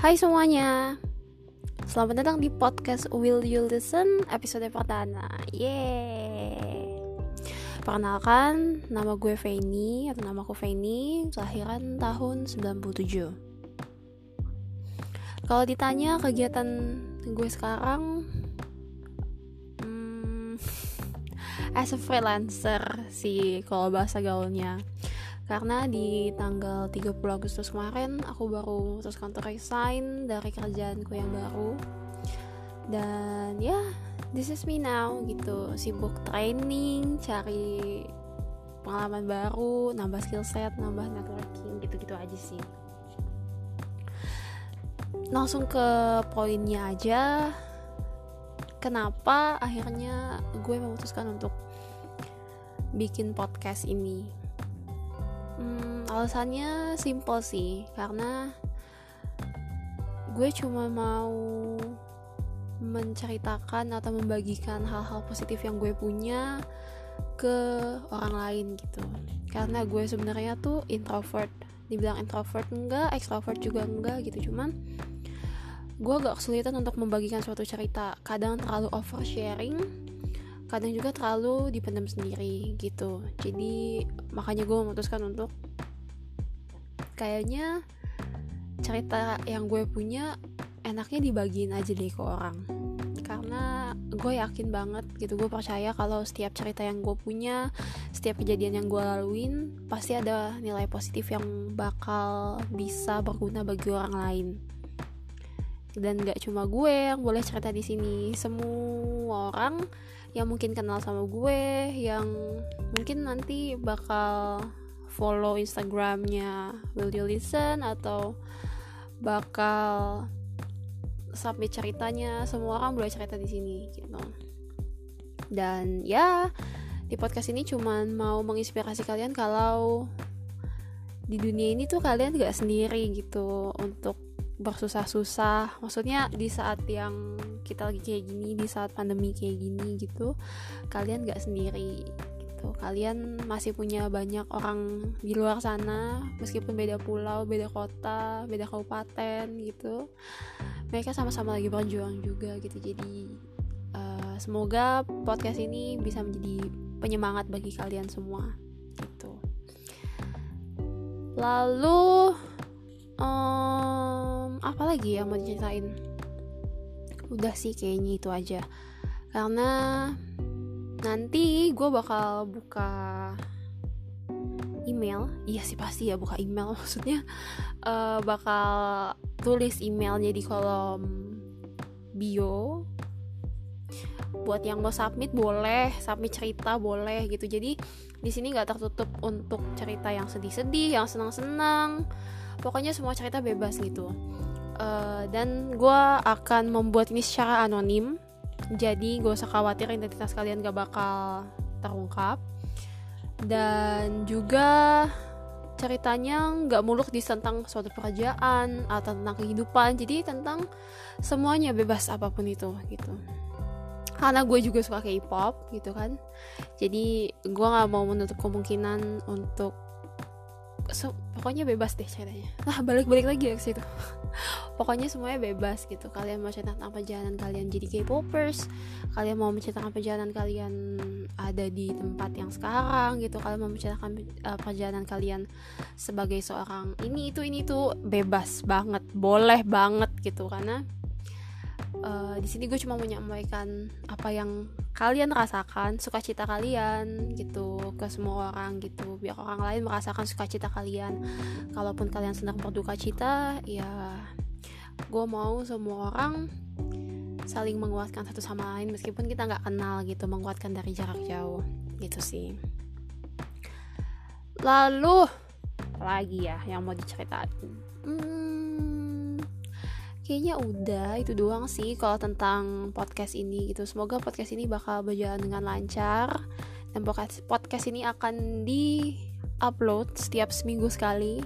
Hai semuanya. Selamat datang di podcast Will You Listen episode pertama. Yeay. Perkenalkan, nama gue Feni Atau nama aku Feni Kelahiran tahun 97 Kalau ditanya kegiatan gue sekarang hmm, As a freelancer sih Kalau bahasa gaulnya karena di tanggal 30 Agustus kemarin aku baru memutuskan untuk resign dari kerjaanku yang baru. Dan ya yeah, this is me now gitu. Sibuk training cari pengalaman baru nambah skill set nambah networking gitu-gitu aja sih. Langsung ke poinnya aja. Kenapa akhirnya gue memutuskan untuk bikin podcast ini Hmm, alasannya simple sih, karena gue cuma mau menceritakan atau membagikan hal-hal positif yang gue punya ke orang lain gitu. Karena gue sebenarnya tuh introvert, dibilang introvert enggak, extrovert juga enggak gitu, cuman gue agak kesulitan untuk membagikan suatu cerita. Kadang terlalu oversharing, kadang juga terlalu dipendam sendiri gitu. Jadi makanya gue memutuskan untuk kayaknya cerita yang gue punya enaknya dibagiin aja deh ke orang. Karena gue yakin banget gitu gue percaya kalau setiap cerita yang gue punya setiap kejadian yang gue laluin pasti ada nilai positif yang bakal bisa berguna bagi orang lain dan gak cuma gue yang boleh cerita di sini. Semua orang yang mungkin kenal sama gue yang mungkin nanti bakal follow instagramnya will you listen atau bakal submit ceritanya. Semua orang boleh cerita di sini gitu. Dan ya di podcast ini cuman mau menginspirasi kalian kalau di dunia ini tuh kalian gak sendiri gitu untuk bersusah-susah. Maksudnya di saat yang kita lagi kayak gini di saat pandemi kayak gini gitu kalian gak sendiri gitu. Kalian masih punya banyak orang di luar sana meskipun beda pulau beda kota beda kabupaten gitu. Mereka sama-sama lagi berjuang juga gitu. Jadi uh, semoga podcast ini bisa menjadi penyemangat bagi kalian semua gitu. Lalu um, apa lagi yang mau diceritain? Udah sih kayaknya itu aja. Karena nanti gue bakal buka email. Iya sih pasti ya buka email. Maksudnya uh, bakal tulis emailnya di kolom bio. Buat yang mau submit boleh submit cerita boleh gitu. Jadi di sini nggak tertutup untuk cerita yang sedih-sedih yang senang-senang pokoknya semua cerita bebas gitu. Uh, dan gue akan membuat ini secara anonim. Jadi gak usah khawatir identitas kalian gak bakal terungkap. Dan juga ceritanya nggak muluk di tentang suatu pekerjaan atau tentang kehidupan. Jadi tentang semuanya bebas apa pun itu gitu. Karena gue juga suka K-pop gitu kan. Jadi gue nggak mau menutup kemungkinan untuk pokoknya bebas deh ceritanya. Nah balik-balik lagi ya ke situ. Pokoknya semuanya bebas gitu. Kalian mau cerita tentang perjalanan kalian jadi K-popers kalian mau menceritakan perjalanan kalian ada di tempat yang sekarang gitu kalian mau menceritakan uh, perjalanan kalian sebagai seorang ini itu ini itu bebas banget boleh banget gitu. Karena uh, di sini gue cuma menyampaikan apa yang kalian rasakan sukacita kalian gitu ke semua orang gitu. Biar orang lain merasakan sukacita kalian. Kalaupun kalian sedang berduka cita ya gue mau semua orang saling menguatkan satu sama lain. Meskipun kita nggak kenal gitu menguatkan dari jarak jauh gitu sih. Lalu lagi ya yang mau diceritain? Hmm, kayaknya udah itu doang sih kalau tentang podcast ini gitu. Semoga podcast ini bakal berjalan dengan lancar dan podcast podcast ini akan di upload setiap seminggu sekali.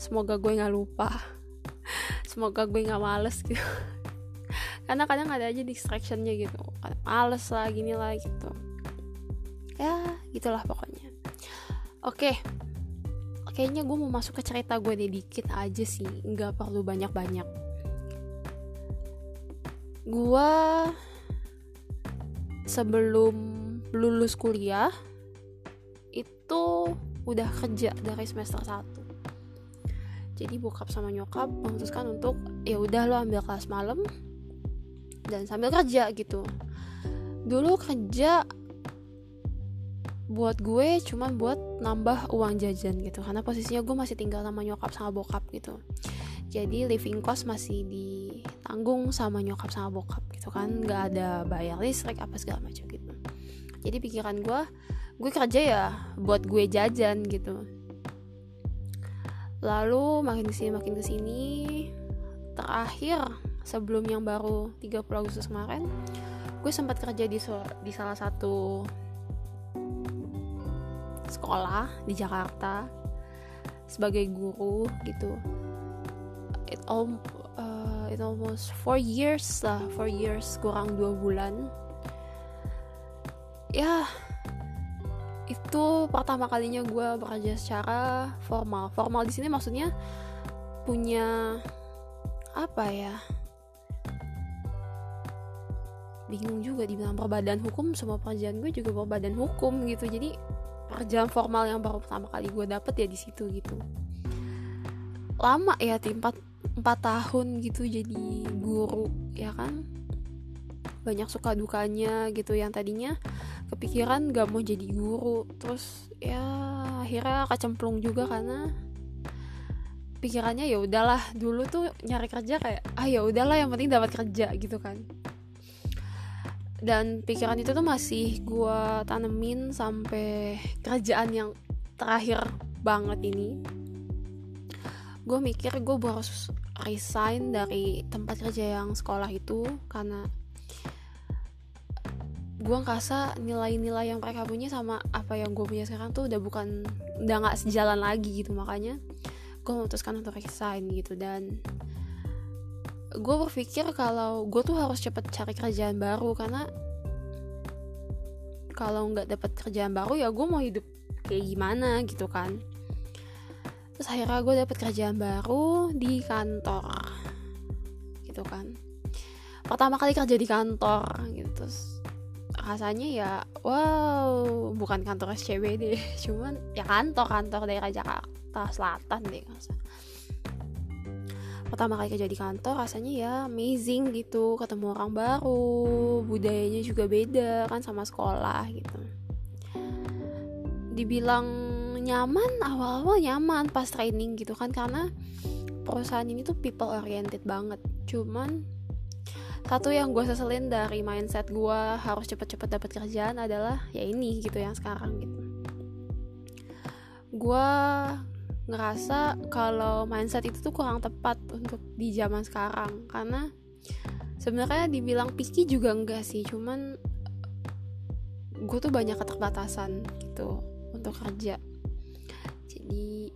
Semoga gue nggak lupa. Semoga gue nggak males gitu. Karena kadang ada aja distractionnya gitu. Males lah gini lah gitu. Ya gitulah pokoknya. Oke. Kayaknya gue mau masuk ke cerita gue deh dikit aja sih. Nggak perlu banyak gue sebelum lulus kuliah itu udah kerja dari semester 1 jadi bokap sama nyokap memutuskan untuk ya udah lo ambil kelas malam dan sambil kerja gitu. Dulu kerja buat gue cuman buat nambah uang jajan gitu. Karena posisinya gue masih tinggal sama nyokap sama bokap gitu jadi living cost masih ditanggung sama nyokap sama bokap gitu kan. Nggak ada bayar listrik apa segala macam gitu. Jadi pikiran gue gue kerja ya buat gue jajan gitu. Lalu makin ke sini makin ke sini terakhir sebelum yang baru 30 Agustus kemarin gue sempat kerja di di salah satu sekolah di Jakarta sebagai guru gitu all uh, it almost four years lah. Four years kurang dua bulan. Ya itu pertama kalinya gue bekerja secara formal. Formal di sini maksudnya punya apa ya bingung juga dibilang perbadan hukum. Semua pekerjaan gue juga perbadan hukum gitu. Jadi pekerjaan formal yang baru pertama kali gue dapet ya di situ gitu. Lama ya empat empat tahun gitu jadi guru ya kan? Banyak suka dukanya gitu. Yang tadinya kepikiran gak mau jadi guru terus ya akhirnya kecemplung juga karena pikirannya ya udahlah dulu tuh nyari kerja kayak ah ya udahlah yang penting dapat kerja gitu kan. Dan pikiran itu tuh masih gue tanemin sampai kerjaan yang terakhir banget ini gue mikir gue harus resign dari tempat kerja yang sekolah itu karena gue ngerasa nilai-nilai yang mereka punya sama apa yang gue punya sekarang tuh udah bukan udah nggak sejalan lagi gitu. Makanya gue memutuskan untuk resign gitu. Dan gue berpikir kalau gue tuh harus cepet cari kerjaan baru karena kalau nggak dapet kerjaan baru ya gue mau hidup kayak gimana gitu kan terus akhirnya gue dapet kerjaan baru di kantor. Gitu kan. Pertama kali kerja di kantor gitu. Terus rasanya ya wow bukan kantor SCBD cuman ya kantor kantor daerah Jakarta Selatan deh pertama kali kerja di kantor rasanya ya amazing gitu. Ketemu orang baru budayanya juga beda kan sama sekolah gitu. Dibilang nyaman awal-awal nyaman pas training gitu kan karena perusahaan ini tuh people oriented banget. Cuman satu yang gue seselin dari mindset gue harus cepet-cepet dapat kerjaan adalah ya ini gitu yang sekarang gitu. Gue ngerasa kalau mindset itu tuh kurang tepat untuk di zaman sekarang karena sebenarnya dibilang picky juga enggak sih cuman gue tuh banyak keterbatasan gitu untuk kerja jadi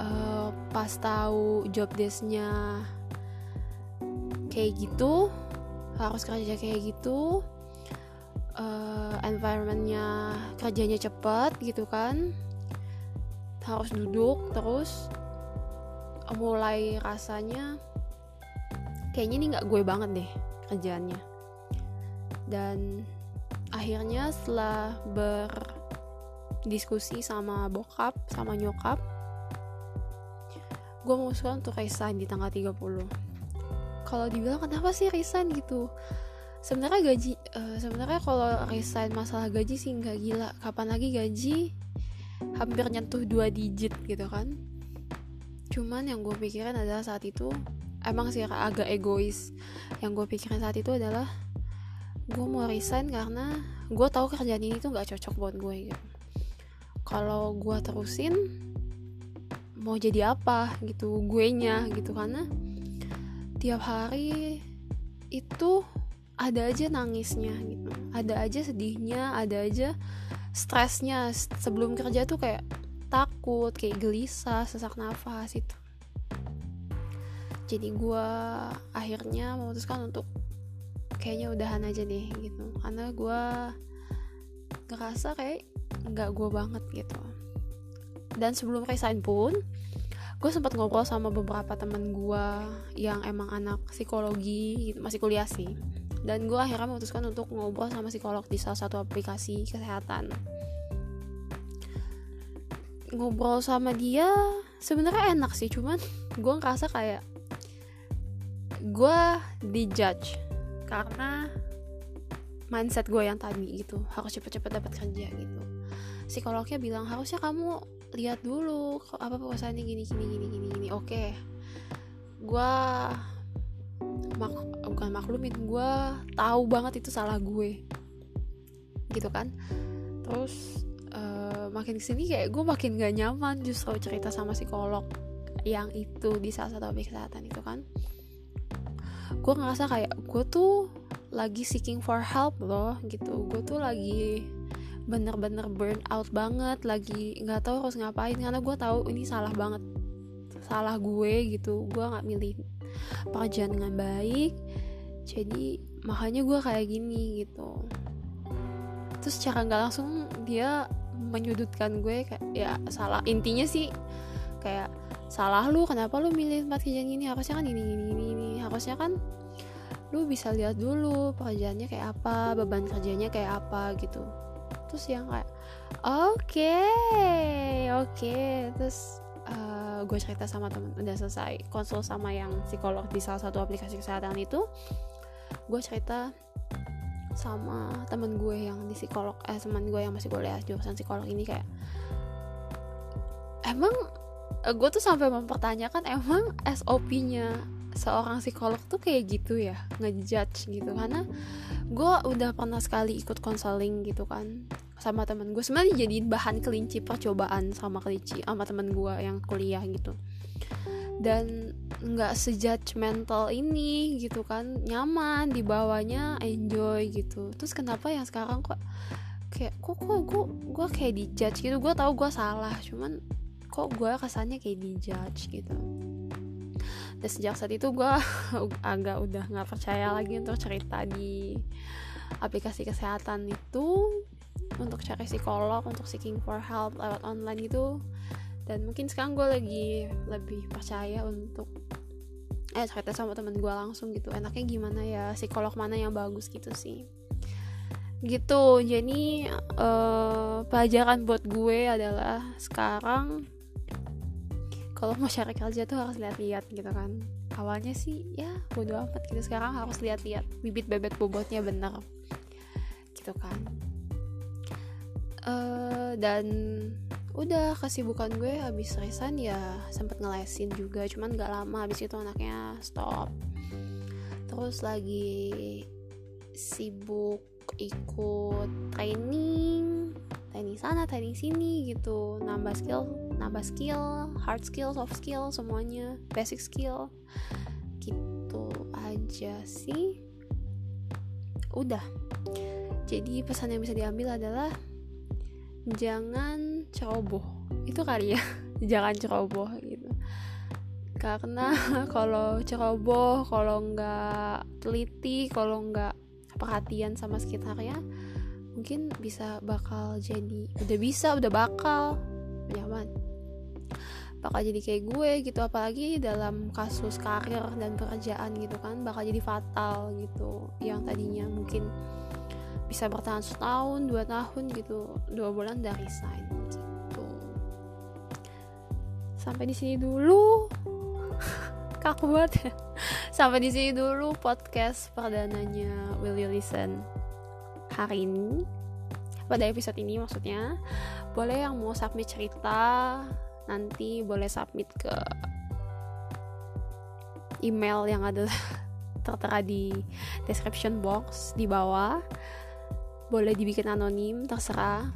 uh, pas tahu job desknya kayak gitu harus kerja kayak gitu uh, environmentnya kerjanya cepet gitu kan harus duduk terus mulai rasanya kayaknya ini nggak gue banget deh kerjaannya. Dan akhirnya setelah berdiskusi sama bokap sama nyokap. Gue memutuskan untuk resign di tanggal 30 kalau dibilang kenapa sih resign gitu? Sebenarnya gaji uh, sebenarnya kalau resign masalah gaji sih nggak gila. Kapan lagi gaji? Hampir nyentuh dua digit gitu kan. Cuman yang gue pikirin adalah saat itu emang sih agak egois. Yang gue pikirin saat itu adalah gue mau resign karena gue tahu kerjaan ini tuh nggak cocok buat gue gitu kalau gue terusin mau jadi apa gitu gue nya gitu. Karena tiap hari itu ada aja nangisnya gitu. Ada aja sedihnya ada aja stresnya. Sebelum kerja tuh kayak takut kayak gelisah sesak nafas itu. Jadi gue akhirnya memutuskan untuk kayaknya udahan aja deh gitu. Karena gue ngerasa kayak nggak gue banget gitu. Dan sebelum resign pun gue sempat ngobrol sama beberapa temen gue yang emang anak psikologi gitu, masih kuliah sih. Dan gue akhirnya memutuskan untuk ngobrol sama psikolog di salah satu aplikasi kesehatan. Ngobrol sama dia sebenarnya enak sih cuman gue ngerasa kayak gue dijudge karena mindset gue yang tadi gitu harus cepet-cepet dapat kerja gitu psikolognya bilang harusnya kamu lihat dulu apa perusahaannya gini gini gini gini gini. Oke. Gue mak bukan maklumin gue tahu banget itu salah gue. Gitu kan? Terus uh, makin ke sini kayak gue makin gak nyaman justru cerita sama psikolog yang itu di salah satu objek kesehatan itu kan. Gue ngerasa kayak gue tuh lagi seeking for help loh gitu. Gue tuh lagi bener-bener burn out banget lagi nggak tahu harus ngapain karena gue tahu ini salah banget salah gue gitu. Gue nggak milih pekerjaan dengan baik jadi makanya gue kayak gini gitu. Terus secara nggak langsung dia menyudutkan gue kayak ya salah intinya sih kayak salah lu kenapa lu milih tempat kerjaan ini? Harusnya kan ini ini ini ini. Harusnya kan lu bisa lihat dulu pekerjaannya kayak apa beban kerjanya kayak apa gitu terus yang kayak oke oke terus uh, gue cerita sama temen udah selesai konsul sama yang psikolog di salah satu aplikasi kesehatan itu gue cerita sama temen gue yang di psikolog eh teman gue yang masih kuliah jurusan psikolog ini kayak emang eh, gue tuh sampai mempertanyakan emang SOP-nya seorang psikolog tuh kayak gitu ya? Ngejudge gitu. Karena gue udah pernah sekali ikut konseling gitu kan sama temen gue sebenarnya jadi bahan kelinci percobaan sama kelinci sama temen gue yang kuliah gitu. Dan nggak sejudgmental ini gitu kan. Nyaman dibawanya enjoy gitu. Terus kenapa yang sekarang kok kayak kok kok gue gue kayak dijudge gitu? Gue tahu gue salah cuman kok gue kesannya kayak dijudge gitu. Dan sejak saat itu gue agak udah nggak percaya lagi untuk cerita di aplikasi kesehatan itu untuk cari psikolog untuk seeking for help lewat online gitu. Dan mungkin sekarang gue lagi lebih percaya untuk eh cerita sama temen gue langsung gitu. Enaknya gimana ya psikolog mana yang bagus gitu sih. Gitu. Jadi uh, pelajaran buat gue adalah sekarang kalau mau cari kerja tuh harus lihat-lihat gitu kan. Awalnya sih ya bodo amat gitu. Sekarang harus lihat-lihat. Bibit bebek bobotnya bener. Gitu kan uh, dan udah kesibukan gue habis resign ya sempet ngelesin juga cuman gak lama habis itu anaknya stop. Terus lagi sibuk ikut training training sana training sini gitu. Nambah skill nambah skill hard skill soft skill semuanya basic skill. Gitu aja sih. Udah. Jadi pesan yang bisa diambil adalah jangan ceroboh. Itu kali ya. Jangan ceroboh gitu. Karena kalau ceroboh kalau nggak teliti kalau nggak perhatian sama sekitarnya mungkin bisa bakal jadi udah bisa udah bakal. Nyaman bakal jadi kayak gue gitu. Apalagi dalam kasus karir dan pekerjaan gitu kan bakal jadi fatal gitu. Yang tadinya mungkin bisa bertahan setahun dua tahun gitu. Dua bulan dari resign gitu. Sampai di sini dulu. Kaku banget sampai di sini dulu podcast perdananya Will You Listen hari ini. Pada episode ini maksudnya. Boleh yang mau submit cerita nanti boleh submit ke email yang ada tertera di description box di bawah boleh dibikin anonim terserah.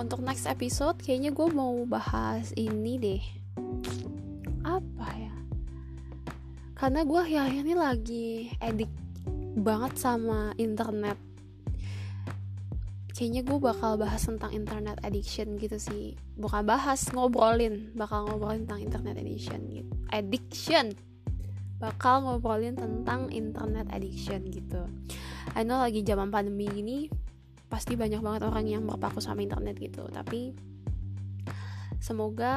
Untuk next episode kayaknya gue mau bahas ini deh. Apa ya? Karena gue akhir-akhir ini lagi edik banget sama internet. Kayaknya gue bakal bahas tentang internet addiction gitu sih. Bukan bahas ngobrolin. Bakal ngobrolin tentang internet addiction gitu. Addiction! Bakal ngobrolin tentang internet addiction gitu. I know lagi zaman pandemi gini pasti banyak banget orang yang berpaku sama internet gitu. Tapi semoga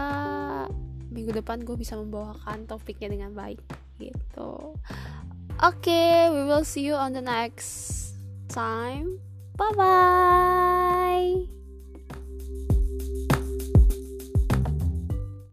minggu depan gue bisa membawakan topiknya dengan baik gitu. Oke okay, we will see you on the next time. Bye bye